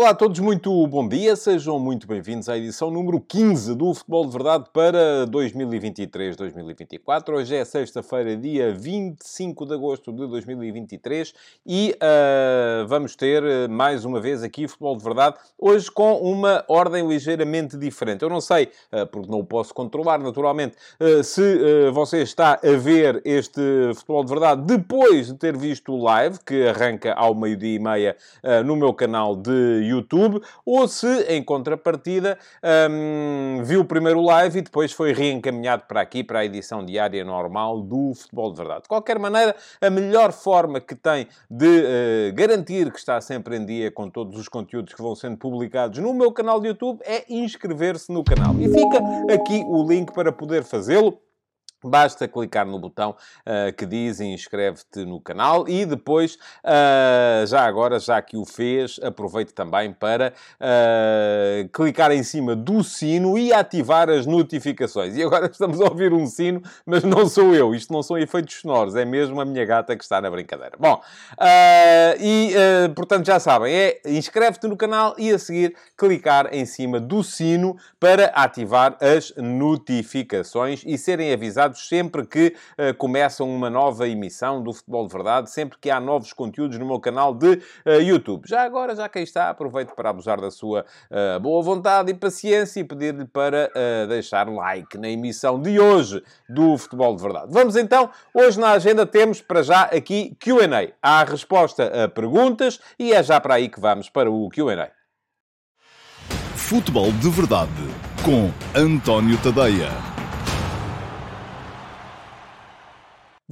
Olá a todos, muito bom dia, sejam muito bem-vindos à edição número 15 do Futebol de Verdade para 2023-2024. Hoje é sexta-feira, dia 25 de agosto de 2023 e uh, vamos ter uh, mais uma vez aqui Futebol de Verdade, hoje com uma ordem ligeiramente diferente. Eu não sei, uh, porque não o posso controlar naturalmente, se você está a ver este Futebol de Verdade depois de ter visto o live, que arranca ao meio-dia e meia no meu canal de YouTube, ou se, em contrapartida, um, viu primeiro o live e depois foi reencaminhado para aqui, para a edição diária normal do Futebol de Verdade. De qualquer maneira, a melhor forma que tem de uh, garantir que está sempre em dia com todos os conteúdos que vão sendo publicados no meu canal de YouTube é inscrever-se no canal. E fica aqui o link para poder fazê-lo. Basta clicar no botão uh, que diz inscreve-te no canal e depois, uh, já agora, já que o fez, aproveite também para uh, clicar em cima do sino e ativar as notificações. E agora estamos a ouvir um sino, mas não sou eu. Isto não são efeitos sonoros, é mesmo a minha gata que está na brincadeira. Bom, e portanto já sabem, é inscreve-te no canal e a seguir clicar em cima do sino para ativar as notificações e serem avisados sempre que uh, começam uma nova emissão do Futebol de Verdade, sempre que há novos conteúdos no meu canal de uh, YouTube. Já agora, já que aí está, aproveito para abusar da sua uh, boa vontade e paciência e pedir-lhe para deixar like na emissão de hoje do Futebol de Verdade. Vamos então, hoje na agenda temos para já aqui Q&A. Há resposta a perguntas e é já para aí que vamos para o Q&A. Futebol de Verdade com António Tadeia.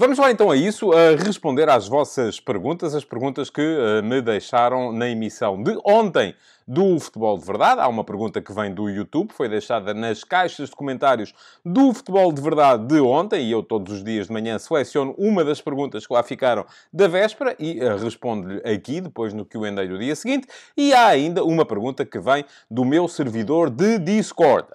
Vamos lá então a isso, a responder às vossas perguntas, as perguntas que uh, me deixaram na emissão de ontem do Futebol de Verdade. Há uma pergunta que vem do YouTube, foi deixada nas caixas de comentários do Futebol de Verdade de ontem, e eu todos os dias de manhã seleciono uma das perguntas que lá ficaram da véspera e uh, respondo-lhe aqui, depois no Q&A do dia seguinte. E há ainda uma pergunta que vem do meu servidor de Discord,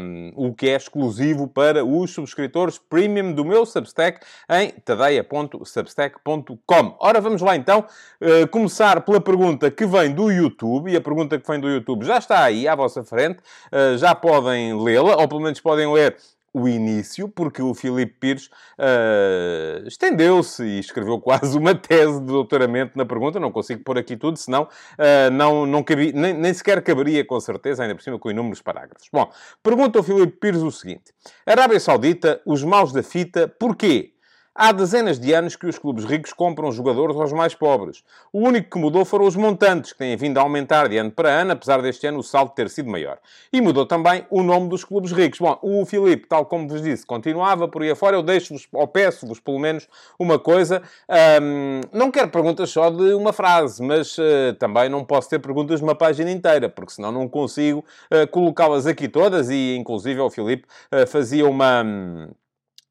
um, o que é exclusivo para os subscritores premium do meu Substack em tadeia.substack.com. Ora, vamos lá então uh, começar pela pergunta que vem do YouTube, e a pergunta que vem do YouTube já está aí à vossa frente, uh, já podem lê-la, ou pelo menos podem ler o início, porque o Filipe Pires uh, estendeu-se e escreveu quase uma tese de doutoramento na pergunta. Não consigo pôr aqui tudo, senão uh, não, não cabia, nem, nem, sequer caberia, com certeza, ainda por cima com inúmeros parágrafos. Bom, pergunta ao Filipe Pires o seguinte: Arábia Saudita, os maus da fita, porquê? Há dezenas de anos que os clubes ricos compram jogadores aos mais pobres. O único que mudou foram os montantes, que têm vindo a aumentar de ano para ano, apesar deste ano o salto ter sido maior. E mudou também o nome dos clubes ricos. Bom, o Filipe, tal como vos disse, continuava por aí afora. Eu deixo-vos, ou peço-vos pelo menos, uma coisa. Não quero perguntas só de uma frase, mas uh, também não posso ter perguntas de uma página inteira, porque senão não consigo uh, colocá-las aqui todas. E, inclusive, o Filipe uh, fazia uma... Um,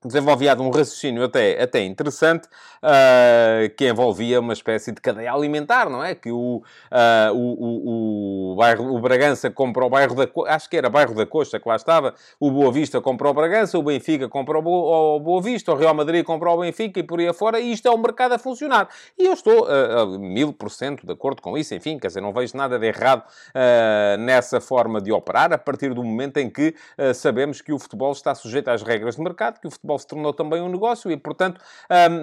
desenvolvia um raciocínio até, até interessante, uh, que envolvia uma espécie de cadeia alimentar, não é? Que o, uh, o, o, o, bairro, o Bragança comprou o bairro da... Acho que era bairro da Costa que lá estava. O Boa Vista comprou o Bragança, o Benfica comprou o Boa Vista, o Real Madrid comprou o Benfica e por aí afora. E isto é o mercado a funcionar. E eu estou uh, mil por cento de acordo com isso. Enfim, quer dizer, não vejo nada de errado nessa forma de operar, a partir do momento em que sabemos que o futebol está sujeito às regras de mercado, que o futebol se tornou também um negócio e, portanto,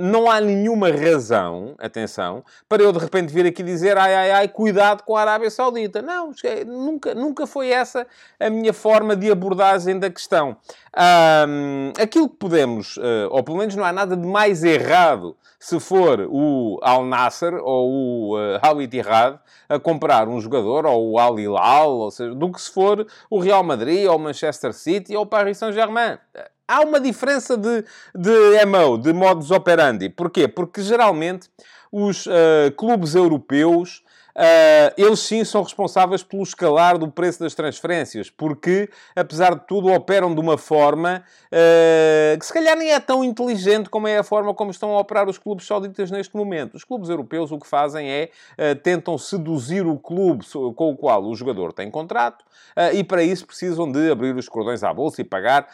não há nenhuma razão, atenção, para eu de repente vir aqui dizer ai, ai, ai, cuidado com a Arábia Saudita. Não, é, nunca, nunca foi essa a minha forma de abordagem da questão. Um, aquilo que podemos, uh, ou pelo menos não há nada de mais errado se for o Al Nasser ou o uh, Al Ittihad a comprar um jogador, ou o Al Hilal, ou seja, do que se for o Real Madrid, ou o Manchester City, ou o Paris Saint-Germain. Há uma diferença de, de MO, de modus operandi. Porquê? Porque geralmente os uh, clubes europeus Uh, eles sim são responsáveis pelo escalar do preço das transferências, porque, apesar de tudo, operam de uma forma uh, que se calhar nem é tão inteligente como é a forma como estão a operar os clubes sauditas neste momento. Os clubes europeus o que fazem é uh, tentam seduzir o clube com o qual o jogador tem contrato e para isso precisam de abrir os cordões à bolsa e pagar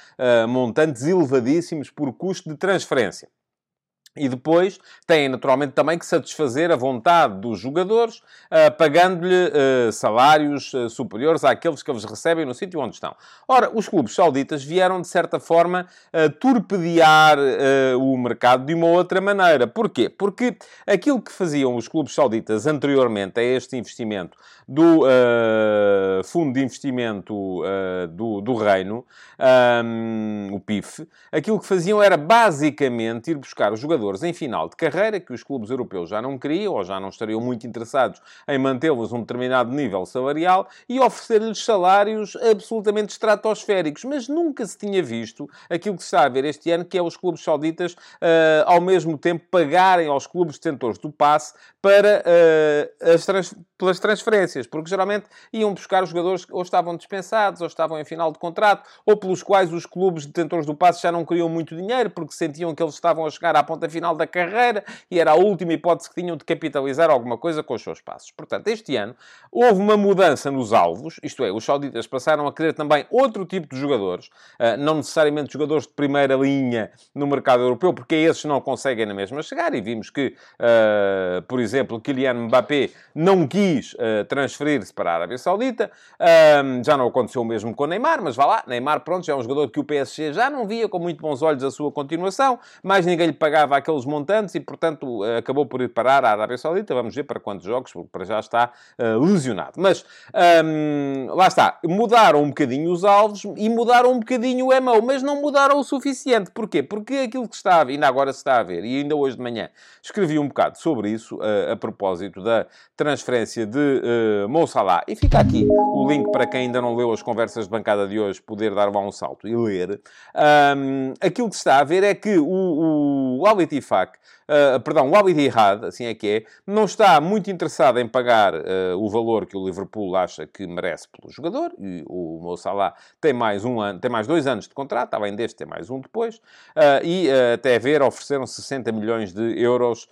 montantes elevadíssimos por custo de transferência. E depois têm naturalmente também que satisfazer a vontade dos jogadores, uh, pagando-lhe uh, salários uh, superiores àqueles que eles recebem no sítio onde estão. Ora, os clubes sauditas vieram, de certa forma, torpedear o mercado de uma outra maneira. Porquê? Porque aquilo que faziam os clubes sauditas anteriormente a este investimento do Fundo de Investimento do, do Reino, um, o PIF, aquilo que faziam era basicamente ir buscar os jogadores jogadores em final de carreira, que os clubes europeus já não queriam ou já não estariam muito interessados em mantê-los um determinado nível salarial e oferecer-lhes salários absolutamente estratosféricos. Mas nunca se tinha visto aquilo que se está a ver este ano, que é os clubes sauditas, uh, ao mesmo tempo, pagarem aos clubes detentores do passe para uh, as trans pelas transferências, porque geralmente iam buscar os jogadores que ou estavam dispensados, ou estavam em final de contrato, ou pelos quais os clubes detentores do passe já não queriam muito dinheiro, porque sentiam que eles estavam a chegar à ponta final da carreira e era a última hipótese que tinham de capitalizar alguma coisa com os seus passos. Portanto, este ano houve uma mudança nos alvos, isto é, os sauditas passaram a querer também outro tipo de jogadores, ah, não necessariamente jogadores de primeira linha no mercado europeu, porque esses não conseguem na mesma chegar, e vimos que, ah, por exemplo, Kylian Mbappé não quis ah, transferir-se para a Arábia Saudita, já não aconteceu o mesmo com Neymar, mas vá lá, Neymar, pronto, já é um jogador que o PSG já não via com muito bons olhos a sua continuação, mais ninguém lhe pagava aqueles montantes e, portanto, eh, acabou por ir parar à Arábia Saudita. Vamos ver para quantos jogos, porque para já está uh, lesionado. Mas, um, lá está. Mudaram um bocadinho os alvos e mudaram um bocadinho o MO, mas não mudaram o suficiente. Porquê? Porque aquilo que está a ver, ainda agora se está a ver, e ainda hoje de manhã escrevi um bocado sobre isso, uh, a propósito da transferência de uh, Salah. E fica aqui o link para quem ainda não leu as conversas de bancada de hoje, poder dar lá um salto e ler. Um, aquilo que se está a ver é que o, o Al Ittifaq uh, perdão, o Al Ittihad, assim é que é, não está muito interessado em pagar uh, o valor que o Liverpool acha que merece pelo jogador, e o Mo Salah tem mais um ano, tem mais dois anos de contrato, além deste tem mais um depois, uh, e até ver ofereceram 60 milhões de euros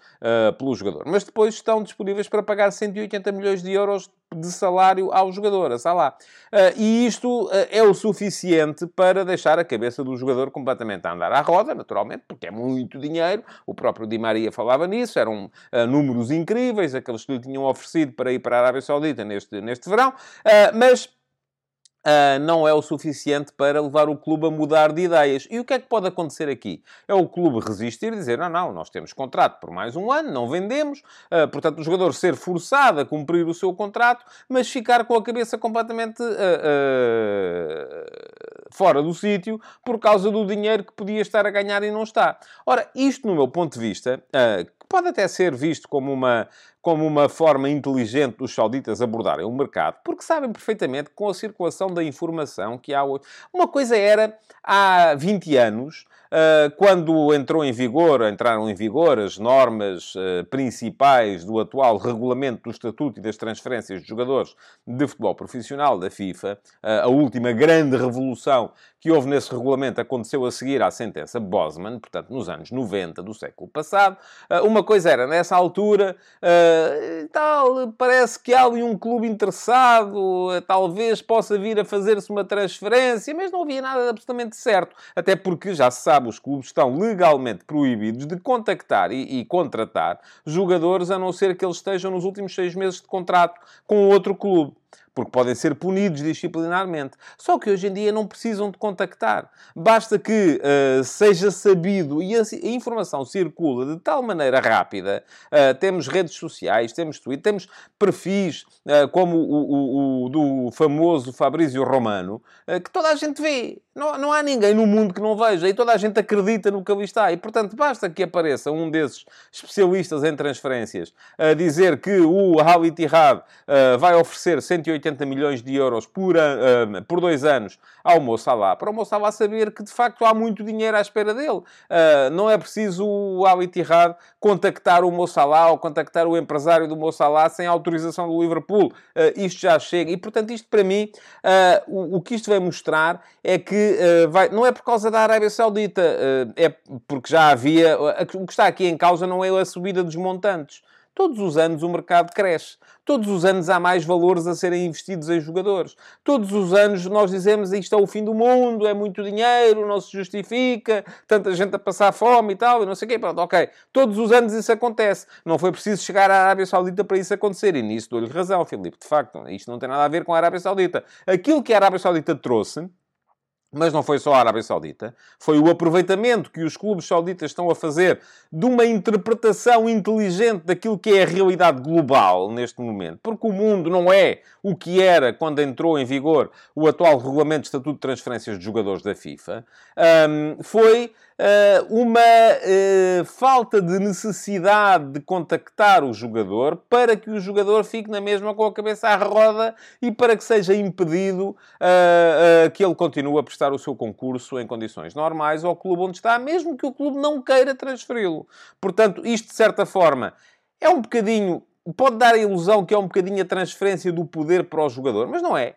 pelo jogador. Mas depois estão disponíveis para pagar 180 milhões de euros de salário ao jogador, a Salah. E isto é o suficiente para deixar a cabeça do jogador completamente a andar à roda, naturalmente, porque é muito dinheiro. O próprio Di Maria falava nisso, eram uh, números incríveis, aqueles que lhe tinham oferecido para ir para a Arábia Saudita neste, neste verão. mas Uh, não é o suficiente para levar o clube a mudar de ideias. E o que é que pode acontecer aqui? É o clube resistir e dizer: não, não, nós temos contrato por mais um ano, não vendemos, uh, portanto, o jogador ser forçado a cumprir o seu contrato, mas ficar com a cabeça completamente uh, fora do sítio por causa do dinheiro que podia estar a ganhar e não está. Ora, isto, no meu ponto de vista, pode até ser visto como uma, como uma forma inteligente dos sauditas abordarem o mercado, porque sabem perfeitamente com a circulação da informação que há hoje. Uma coisa era há 20 anos ah, quando entrou em vigor, entraram em vigor as normas ah, principais do atual regulamento do estatuto e das transferências de jogadores de futebol profissional da FIFA, ah, a última grande revolução que houve nesse regulamento aconteceu a seguir à sentença Bosman, portanto, nos anos 90 do século passado. Uma coisa era, nessa altura, tal, parece que há ali um clube interessado, talvez possa vir a fazer-se uma transferência, mas não havia nada absolutamente certo. Até porque, já se sabe, os clubes estão legalmente proibidos de contactar e, e, contratar jogadores, a não ser que eles estejam nos últimos seis meses de contrato com outro clube porque podem ser punidos disciplinarmente. Só que hoje em dia não precisam de contactar. Basta que uh, seja sabido e a, a, informação circula de tal maneira rápida. Uh, temos redes sociais, temos Twitter, temos perfis uh, como o, o, o, do famoso Fabrício Romano, que toda a gente vê. Não, não há ninguém no mundo que não veja e toda a gente acredita no que ali está. E, portanto, basta que apareça um desses especialistas em transferências a dizer que o Al Ittihad vai oferecer 180 80 milhões de euros por, uh, por dois anos ao Mo para o Mo saber que, de facto, há muito dinheiro à espera dele. Uh, não é preciso o Al Ittihad contactar o Mo ou contactar o empresário do Mo sem autorização do Liverpool. isto já chega. E, portanto, isto para mim, o, o, que isto vai mostrar é que vai, não é por causa da Arábia Saudita, é porque já havia... O que está aqui em causa não é a subida dos montantes. Todos os anos o mercado cresce. Todos os anos há mais valores a serem investidos em jogadores. Todos os anos nós dizemos isto é o fim do mundo, é muito dinheiro, não se justifica, tanta gente a passar fome e tal, e não sei o quê. Pronto, ok. Todos os anos isso acontece. Não foi preciso chegar à Arábia Saudita para isso acontecer. E nisso dou-lhe razão, Filipe. De facto, isto não tem nada a ver com a Arábia Saudita. Aquilo que a Arábia Saudita trouxe mas não foi só a Arábia Saudita, foi o aproveitamento que os clubes sauditas estão a fazer de uma interpretação inteligente daquilo que é a realidade global neste momento. Porque o mundo não é o que era quando entrou em vigor o atual regulamento de estatuto de transferências de jogadores da FIFA. Um, foi uma uh, falta de necessidade de contactar o jogador para que o jogador fique na mesma com a cabeça à roda e para que seja impedido uh, que ele continue a prestar o seu concurso em condições normais ao clube onde está, mesmo que o clube não queira transferi-lo. Portanto, isto de certa forma é um bocadinho. Pode dar a ilusão que é um bocadinho a transferência do poder para o jogador, mas não é.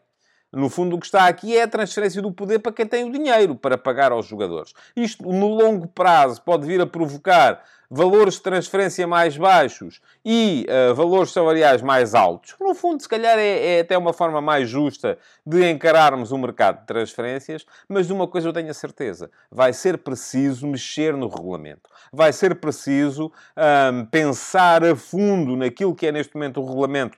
No fundo, o que está aqui é a transferência do poder para quem tem o dinheiro para pagar aos jogadores. Isto, no longo prazo, pode vir a provocar valores de transferência mais baixos e uh, valores salariais mais altos. No fundo, se calhar é, é, até uma forma mais justa de encararmos o mercado de transferências, mas de uma coisa eu tenho a certeza: vai ser preciso mexer no regulamento. Vai ser preciso um, pensar a fundo naquilo que é neste momento o regulamento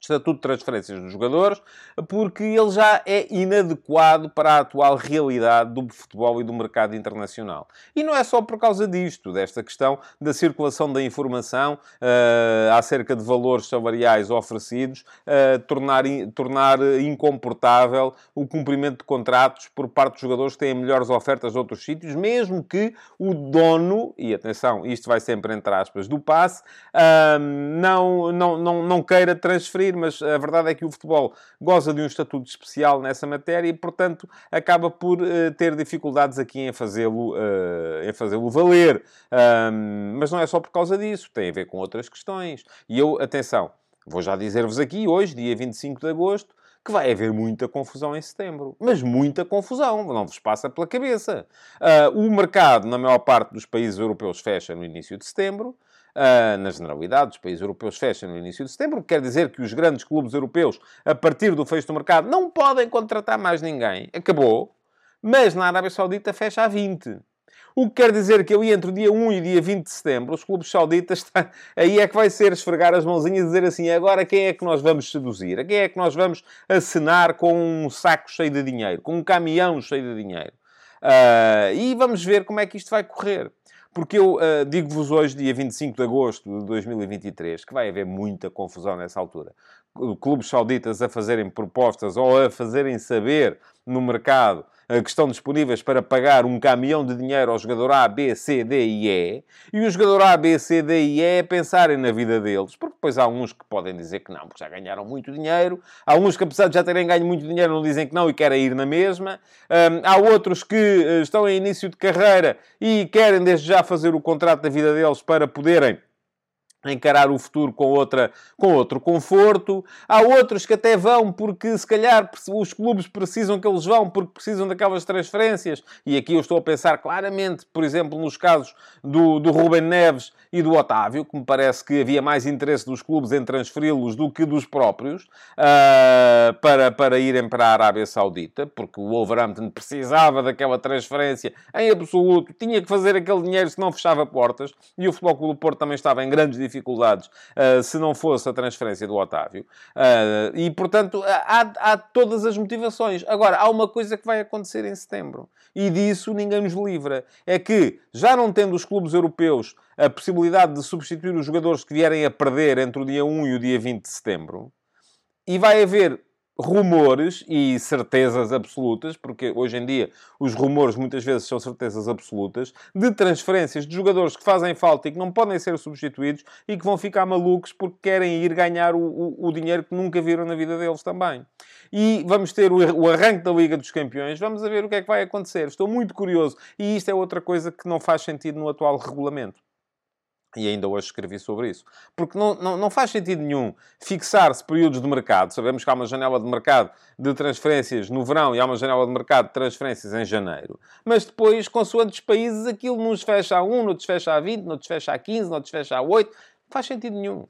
Estatuto de Transferências dos Jogadores, porque ele já é inadequado para a atual realidade do futebol e do mercado internacional. E não é só por causa disto, desta questão da circulação da informação uh, acerca de valores salariais oferecidos, uh, tornar, tornar incomportável o cumprimento de contratos por parte dos jogadores que têm melhores ofertas de outros sítios, mesmo que o dono, e atenção, isto vai sempre entre aspas, do passe, uh, não, não, não, não queira transferir mas a verdade é que o futebol goza de um estatuto especial nessa matéria e, portanto, acaba por uh, ter dificuldades aqui em fazê-lo uh, em fazê-lo valer. Um, mas não é só por causa disso, tem a ver com outras questões. E eu, atenção, vou já dizer-vos aqui, hoje, dia 25 de agosto, que vai haver muita confusão em setembro. Mas muita confusão, não vos passa pela cabeça. Uh, o mercado, na maior parte dos países europeus, fecha no início de setembro. Uh, na generalidade, os países europeus fecham no início de setembro, o que quer dizer que os grandes clubes europeus, a partir do fecho do mercado, não podem contratar mais ninguém. Acabou. Mas na Arábia Saudita fecha a 20. O que quer dizer que ali entre o dia 1 e dia 20 de setembro, os clubes sauditas, aí é que vai ser esfregar as mãozinhas e dizer assim, agora quem é que nós vamos seduzir? A quem é que nós vamos acenar com um saco cheio de dinheiro? Com um caminhão cheio de dinheiro? Uh, e vamos ver como é que isto vai correr. Porque eu uh, digo-vos hoje, dia 25 de agosto de 2023, que vai haver muita confusão nessa altura. Clubes sauditas a fazerem propostas ou a fazerem saber no mercado que estão disponíveis para pagar um caminhão de dinheiro ao jogador A, B, C, D e E, e o jogador A, B, C, D e E pensarem na vida deles, depois há uns que podem dizer que não, porque já ganharam muito dinheiro, há uns que apesar de já terem ganho muito dinheiro não dizem que não e querem ir na mesma, um, há outros que eh, estão em início de carreira e querem desde já fazer o contrato da vida deles para poderem encarar o futuro com, outra, com outro conforto. Há outros que até vão porque, se calhar, os clubes precisam que eles vão porque precisam daquelas transferências. E aqui eu estou a pensar claramente, por exemplo, nos casos do, do Ruben Neves e do Otávio, que me parece que havia mais interesse dos clubes em transferi-los do que dos próprios uh, para, para irem para a Arábia Saudita, porque o Wolverhampton precisava daquela transferência em absoluto, tinha que fazer aquele dinheiro se não fechava portas, e o Futebol Clube do Porto também estava em grandes dificuldades uh, se não fosse a transferência do Otávio. Uh, e, portanto, há, há todas as motivações. Agora, há uma coisa que vai acontecer em setembro, e disso ninguém nos livra. É que, já não tendo os clubes europeus a possibilidade de substituir os jogadores que vierem a perder entre o dia 1 e o dia 20 de setembro, e vai haver rumores e certezas absolutas, porque hoje em dia os rumores muitas vezes são certezas absolutas, de transferências de jogadores que fazem falta e que não podem ser substituídos e que vão ficar malucos porque querem ir ganhar o, o, o dinheiro que nunca viram na vida deles também. E vamos ter o, o arranque da Liga dos Campeões, vamos ver o que é que vai acontecer. Estou muito curioso. E isto é outra coisa que não faz sentido no atual regulamento. E ainda hoje escrevi sobre isso. Porque não, não, não faz sentido nenhum fixar-se períodos de mercado. Sabemos que há uma janela de mercado de transferências no verão e há uma janela de mercado de transferências em janeiro. Mas depois, consoante os países, aquilo nos fecha a 1, nos fecha a 20, nos fecha a 15, nos fecha a 8. Não faz sentido nenhum.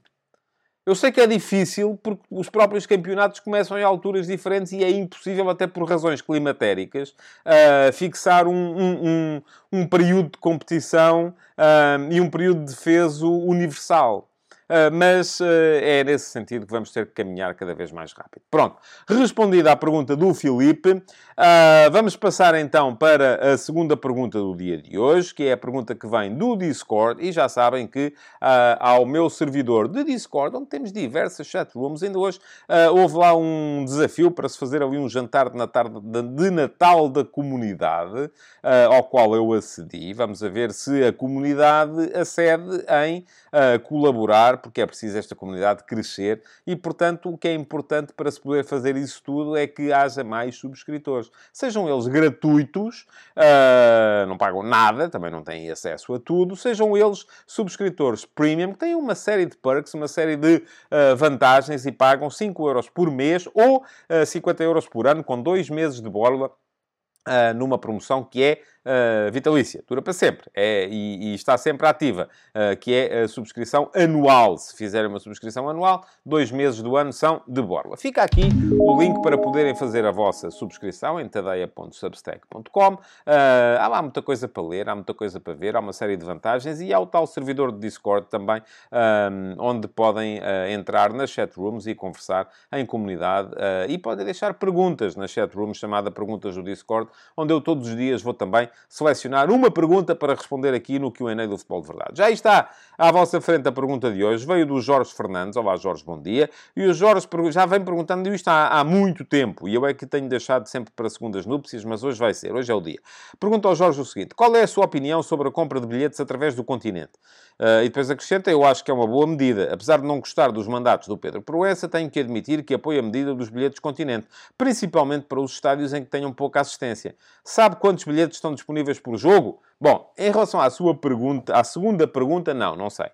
Eu sei que é difícil porque os próprios campeonatos começam em alturas diferentes e é impossível, até por razões climatéricas, uh, fixar um, um, um, um, período de competição uh, e um período de defeso universal. Uh, mas uh, é nesse sentido que vamos ter que caminhar cada vez mais rápido. Pronto, respondida à pergunta do Filipe, uh, vamos passar então para a segunda pergunta do dia de hoje, que é a pergunta que vem do Discord, e já sabem que ao meu servidor de Discord, onde temos diversas chatrooms, ainda hoje houve lá um desafio para se fazer ali um jantar de Natal, de Natal da comunidade, ao qual eu acedi. Vamos a ver se a comunidade acede em colaborar porque é preciso esta comunidade crescer e, portanto, o que é importante para se poder fazer isso tudo é que haja mais subscritores. Sejam eles gratuitos, uh, não pagam nada, também não têm acesso a tudo, sejam eles subscritores premium, que têm uma série de perks, uma série de uh, vantagens e pagam 5 euros por mês ou uh, ah, 50 euros por ano, com dois meses de borla numa promoção que é uh, vitalícia, dura para sempre é, e, e está sempre ativa, uh, que é a subscrição anual. Se fizerem uma subscrição anual, dois meses do ano são de borla. Fica aqui o link para poderem fazer a vossa subscrição em tadeia.substack.com. Uh, há lá muita coisa para ler, há muita coisa para ver, há uma série de vantagens e há o tal servidor de Discord também, onde podem entrar nas chatrooms e conversar em comunidade e podem deixar perguntas na chatroom chamada Perguntas do Discord, onde eu todos os dias vou também selecionar uma pergunta para responder aqui no Q&A do Futebol de Verdade. Já está à vossa frente a pergunta de hoje. Veio do Jorge Fernandes. Olá, Jorge, bom dia. E o Jorge já vem perguntando isto há, há muito tempo. E eu é que tenho deixado sempre para segundas núpcias, mas hoje vai ser. Hoje é o dia. Pergunta ao Jorge o seguinte. Qual é a sua opinião sobre a compra de bilhetes através do continente? Uh, e depois acrescenta, eu acho que é uma boa medida. Apesar de não gostar dos mandatos do Pedro Proença, tenho que admitir que apoio a medida dos bilhetes continente, principalmente para os estádios em que tenham pouca assistência. Sabe quantos bilhetes estão disponíveis por jogo? Bom, em relação à sua pergunta, à segunda pergunta, não, não sei.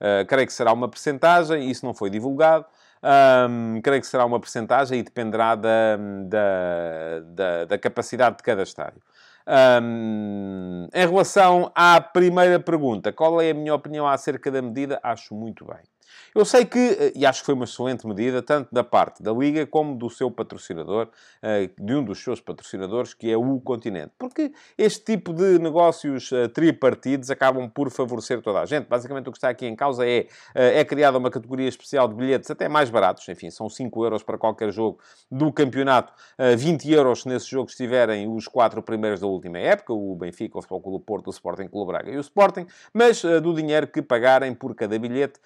Uh, creio que será uma percentagem, isso não foi divulgado. Um, creio que será uma percentagem e dependerá da, da, da, da capacidade de cada estádio. Um, em relação à primeira pergunta, qual é a minha opinião acerca da medida? Acho muito bem. Eu sei que, eh, e acho que foi uma excelente medida, tanto da parte da Liga como do seu patrocinador, eh, de um dos seus patrocinadores, que é o Continente. Porque este tipo de negócios eh, tripartidos acabam por favorecer toda a gente. Basicamente, o que está aqui em causa é, é criada uma categoria especial de bilhetes até mais baratos, enfim, são 5 euros para qualquer jogo do campeonato, 20 euros se nesse jogo estiverem os quatro primeiros da última época, o Benfica, o Futebol Clube Porto, o Sporting Clube Braga e o Sporting, mas do dinheiro que pagarem por cada bilhete,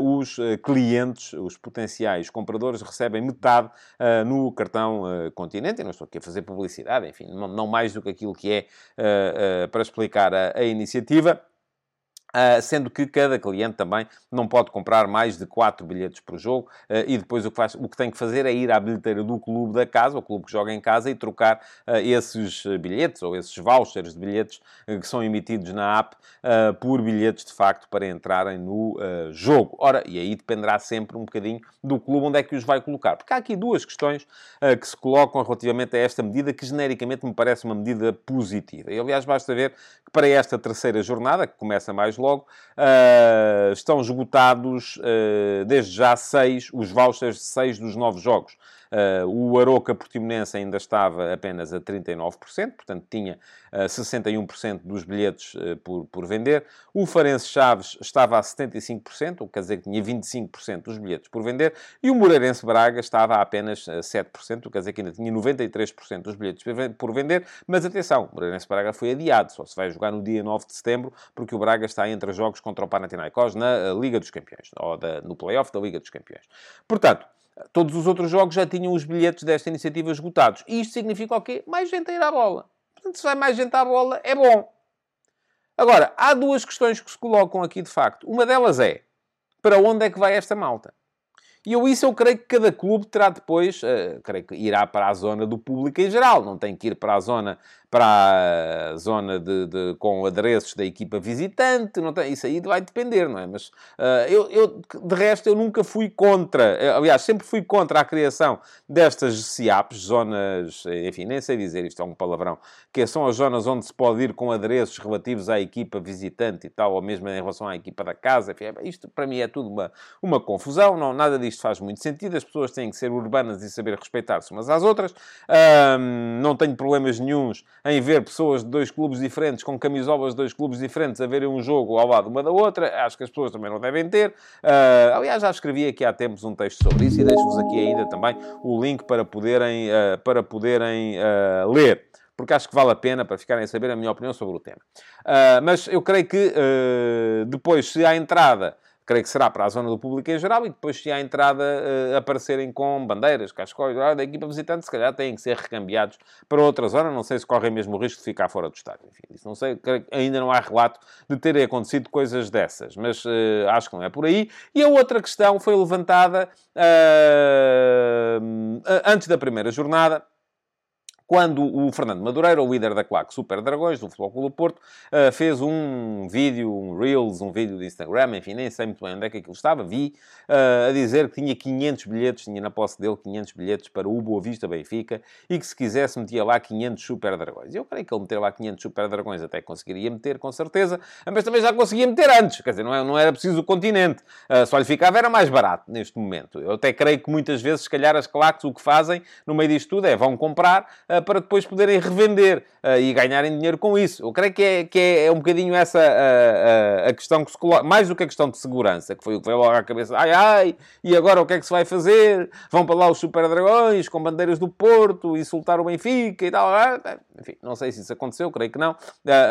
os eh, clientes, os potenciais compradores, recebem metade uh, no cartão uh, Continente. Eu não estou aqui a fazer publicidade, enfim, não, não mais do que aquilo que é uh, para explicar a, a iniciativa. Uh, sendo que cada cliente também não pode comprar mais de 4 bilhetes por jogo uh, e depois o que, faz, o que tem que fazer é ir à bilheteira do clube da casa, o clube que joga em casa, e trocar uh, esses bilhetes ou esses vouchers de bilhetes que são emitidos na app por bilhetes de facto para entrarem no jogo. Ora, e aí dependerá sempre um bocadinho do clube onde é que os vai colocar. Porque há aqui duas questões que se colocam relativamente a esta medida que genericamente me parece uma medida positiva. E aliás, basta ver que para esta terceira jornada, que começa mais logo, uh, estão esgotados uh, desde já seis, os vouchers de seis dos novos jogos. Uh, o Aroca Portimonense ainda estava apenas a 39%, portanto tinha uh, 61% dos bilhetes uh, por, por vender. O Farense Chaves estava a 75%, o que quer dizer que tinha 25% dos bilhetes por vender. E o Moreirense Braga estava a apenas 7%, o que quer dizer que ainda tinha 93% dos bilhetes por vender. Mas atenção, o Moreirense Braga foi adiado, só se vai jogar no dia 9 de setembro, porque o Braga está entre jogos contra o Panathinaikos na Liga dos Campeões, ou da, no play-off da Liga dos Campeões. Portanto, todos os outros jogos já tinham os bilhetes desta iniciativa esgotados. E isto significa o quê? Mais gente a ir à bola. Portanto, se vai mais gente à bola, é bom. Agora, há duas questões que se colocam aqui de facto. Uma delas é, para onde é que vai esta malta? E eu isso eu creio que cada clube terá depois, uh, creio que irá para a zona do público em geral, não tem que ir para a zona para a zona de, de, com adereços da equipa visitante, não tem, isso aí vai depender, não é? Mas uh, eu, eu, de resto, eu nunca fui contra, eh, aliás, sempre fui contra a criação destas CIAPs, zonas, enfim, nem sei dizer, isto é um palavrão, que são as zonas onde se pode ir com adereços relativos à equipa visitante e tal, ou mesmo em relação à equipa da casa, enfim, isto para mim é tudo uma, uma confusão, não, nada disto faz muito sentido, as pessoas têm que ser urbanas e saber respeitar-se umas às outras, não tenho problemas nenhums em ver pessoas de dois clubes diferentes, com camisolas de dois clubes diferentes, a verem um jogo ao lado uma da outra. Acho que as pessoas também não devem ter. Uh, aliás, já escrevi aqui há tempos um texto sobre isso e deixo-vos aqui ainda também o link para poderem, uh, para poderem uh, ler porque acho que vale a pena para ficarem a saber a minha opinião sobre o tema. Uh, mas eu creio que uh, depois, se há entrada creio que será para a zona do público em geral, e depois, se há entrada uh, aparecerem com bandeiras, cascóis da equipa visitante, se calhar têm que ser recambiados para outra zona. Não sei se correm mesmo o risco de ficar fora do estádio. Enfim, isso não sei, ainda não há relato de terem acontecido coisas dessas, mas uh, acho que não é por aí. E a outra questão foi levantada uh, antes da primeira jornada quando o Fernando Madureira, o líder da claque Super Dragões, do Futebol Clube do Porto, uh, fez um vídeo, um Reels, um vídeo de Instagram, enfim, nem sei muito bem onde é que aquilo estava, vi, uh, a dizer que tinha 500 bilhetes, tinha na posse dele 500 bilhetes para o Boa Vista Benfica e que se quisesse metia lá 500 Super Dragões. Eu creio que ele meter lá 500 Super Dragões até conseguiria meter, com certeza, mas também já conseguia meter antes, quer dizer, não, é, era preciso o continente, uh, só lhe ficava, era mais barato neste momento. Eu até creio que muitas vezes, se calhar, as claques o que fazem no meio disto tudo é vão comprar para depois poderem revender uh, e ganharem dinheiro com isso. Eu creio que é, que é, é um bocadinho essa a, a, a, questão que se coloca, mais do que a questão de segurança, que foi o que veio logo à cabeça. Ai, ai, e agora o que é que se vai fazer? Vão para lá os super dragões com bandeiras do Porto, insultar o Benfica e tal. Ah, enfim, não sei se isso aconteceu, creio que não.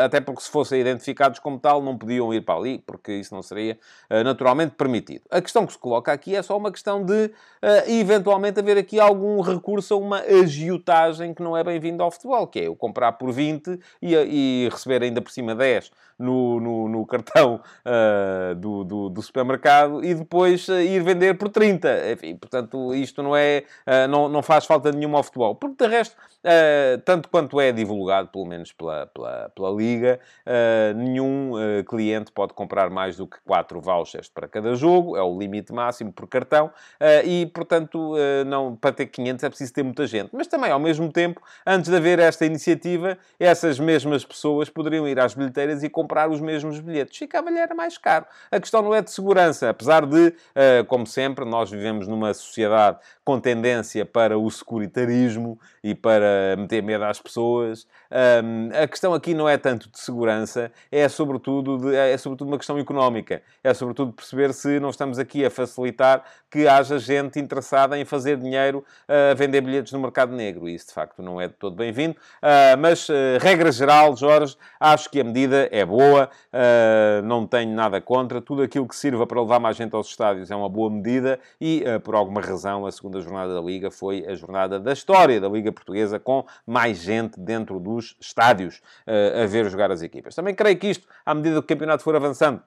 Até porque se fossem identificados como tal, não podiam ir para ali, porque isso não seria naturalmente permitido. A questão que se coloca aqui é só uma questão de eventualmente haver aqui algum recurso a uma agiotagem que não é bem-vinda ao futebol, que é eu comprar por 20 e, e receber ainda por cima 10 no, no, no cartão uh, do, do, do, supermercado e depois uh, ir vender por 30. Enfim, portanto, isto não é, uh, não, não faz falta nenhuma ao futebol. Porque, de resto, tanto quanto é divulgado, pelo menos pela, pela, pela Liga, nenhum cliente pode comprar mais do que 4 vouchers para cada jogo, é o limite máximo por cartão, e, portanto, não, para ter 500 é preciso ter muita gente. Mas também, ao mesmo tempo, antes de haver esta iniciativa, essas mesmas pessoas poderiam ir às bilheteiras e comprar comprar os mesmos bilhetes. Ficava-lhe era mais caro. A questão não é de segurança, apesar de, eh, como sempre, nós vivemos numa sociedade com tendência para o securitarismo e para meter medo às pessoas. a questão aqui não é tanto de segurança, é sobretudo, de, é sobretudo uma questão económica. É sobretudo perceber se não estamos aqui a facilitar que haja gente interessada em fazer dinheiro a vender bilhetes no mercado negro. Isso, de facto, não é de todo bem-vindo. Ah, mas, ah, regra geral, Jorge, acho que a medida é boa uh, não tenho nada contra. Tudo aquilo que sirva para levar mais gente aos estádios é uma boa medida e, uh, por alguma razão, a segunda jornada da Liga foi a jornada da história da Liga Portuguesa, com mais gente dentro dos estádios uh, a ver jogar as equipas. Também creio que isto, à medida que o campeonato for avançando,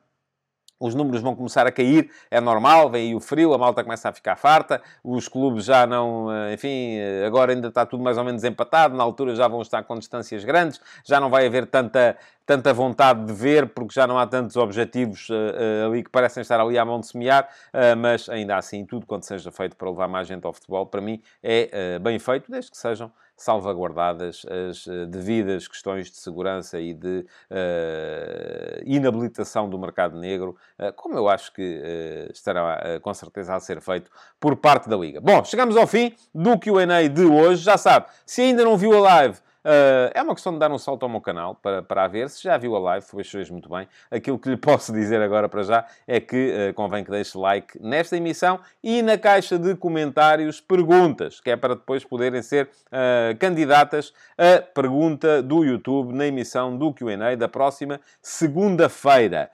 os números vão começar a cair, é normal, vem aí o frio, a malta começa a ficar farta, os clubes já não, eh, enfim, eh, agora ainda está tudo mais ou menos empatado, na altura já vão estar com distâncias grandes, já não vai haver tanta, tanta vontade de ver, porque já não há tantos objetivos uh, uh, ali que parecem estar ali à mão de semear, uh, mas ainda assim, tudo quanto seja feito para levar mais gente ao futebol, para mim é bem feito, desde que sejam salvaguardadas as uh, devidas questões de segurança e de uh, inabilitação do mercado negro, uh, como eu acho que estará com certeza a ser feito por parte da Liga. Bom, chegamos ao fim do QA de hoje. Já sabe, se ainda não viu a live, Uh, é uma questão de dar um salto ao meu canal para, para a ver. Se já viu a live, fez muito bem. Aquilo que lhe posso dizer agora para já é que uh, convém que deixe like nesta emissão e na caixa de comentários perguntas, que é para depois poderem ser uh, candidatas a pergunta do YouTube na emissão do QA da próxima segunda-feira.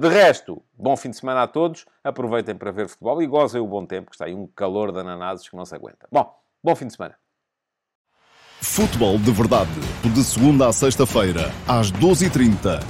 de resto, bom fim de semana a todos. Aproveitem para ver futebol e gozem o bom tempo, que está aí um calor de ananases que não se aguenta. Bom, bom fim de semana. Futebol de Verdade, de segunda a sexta-feira, às 12h30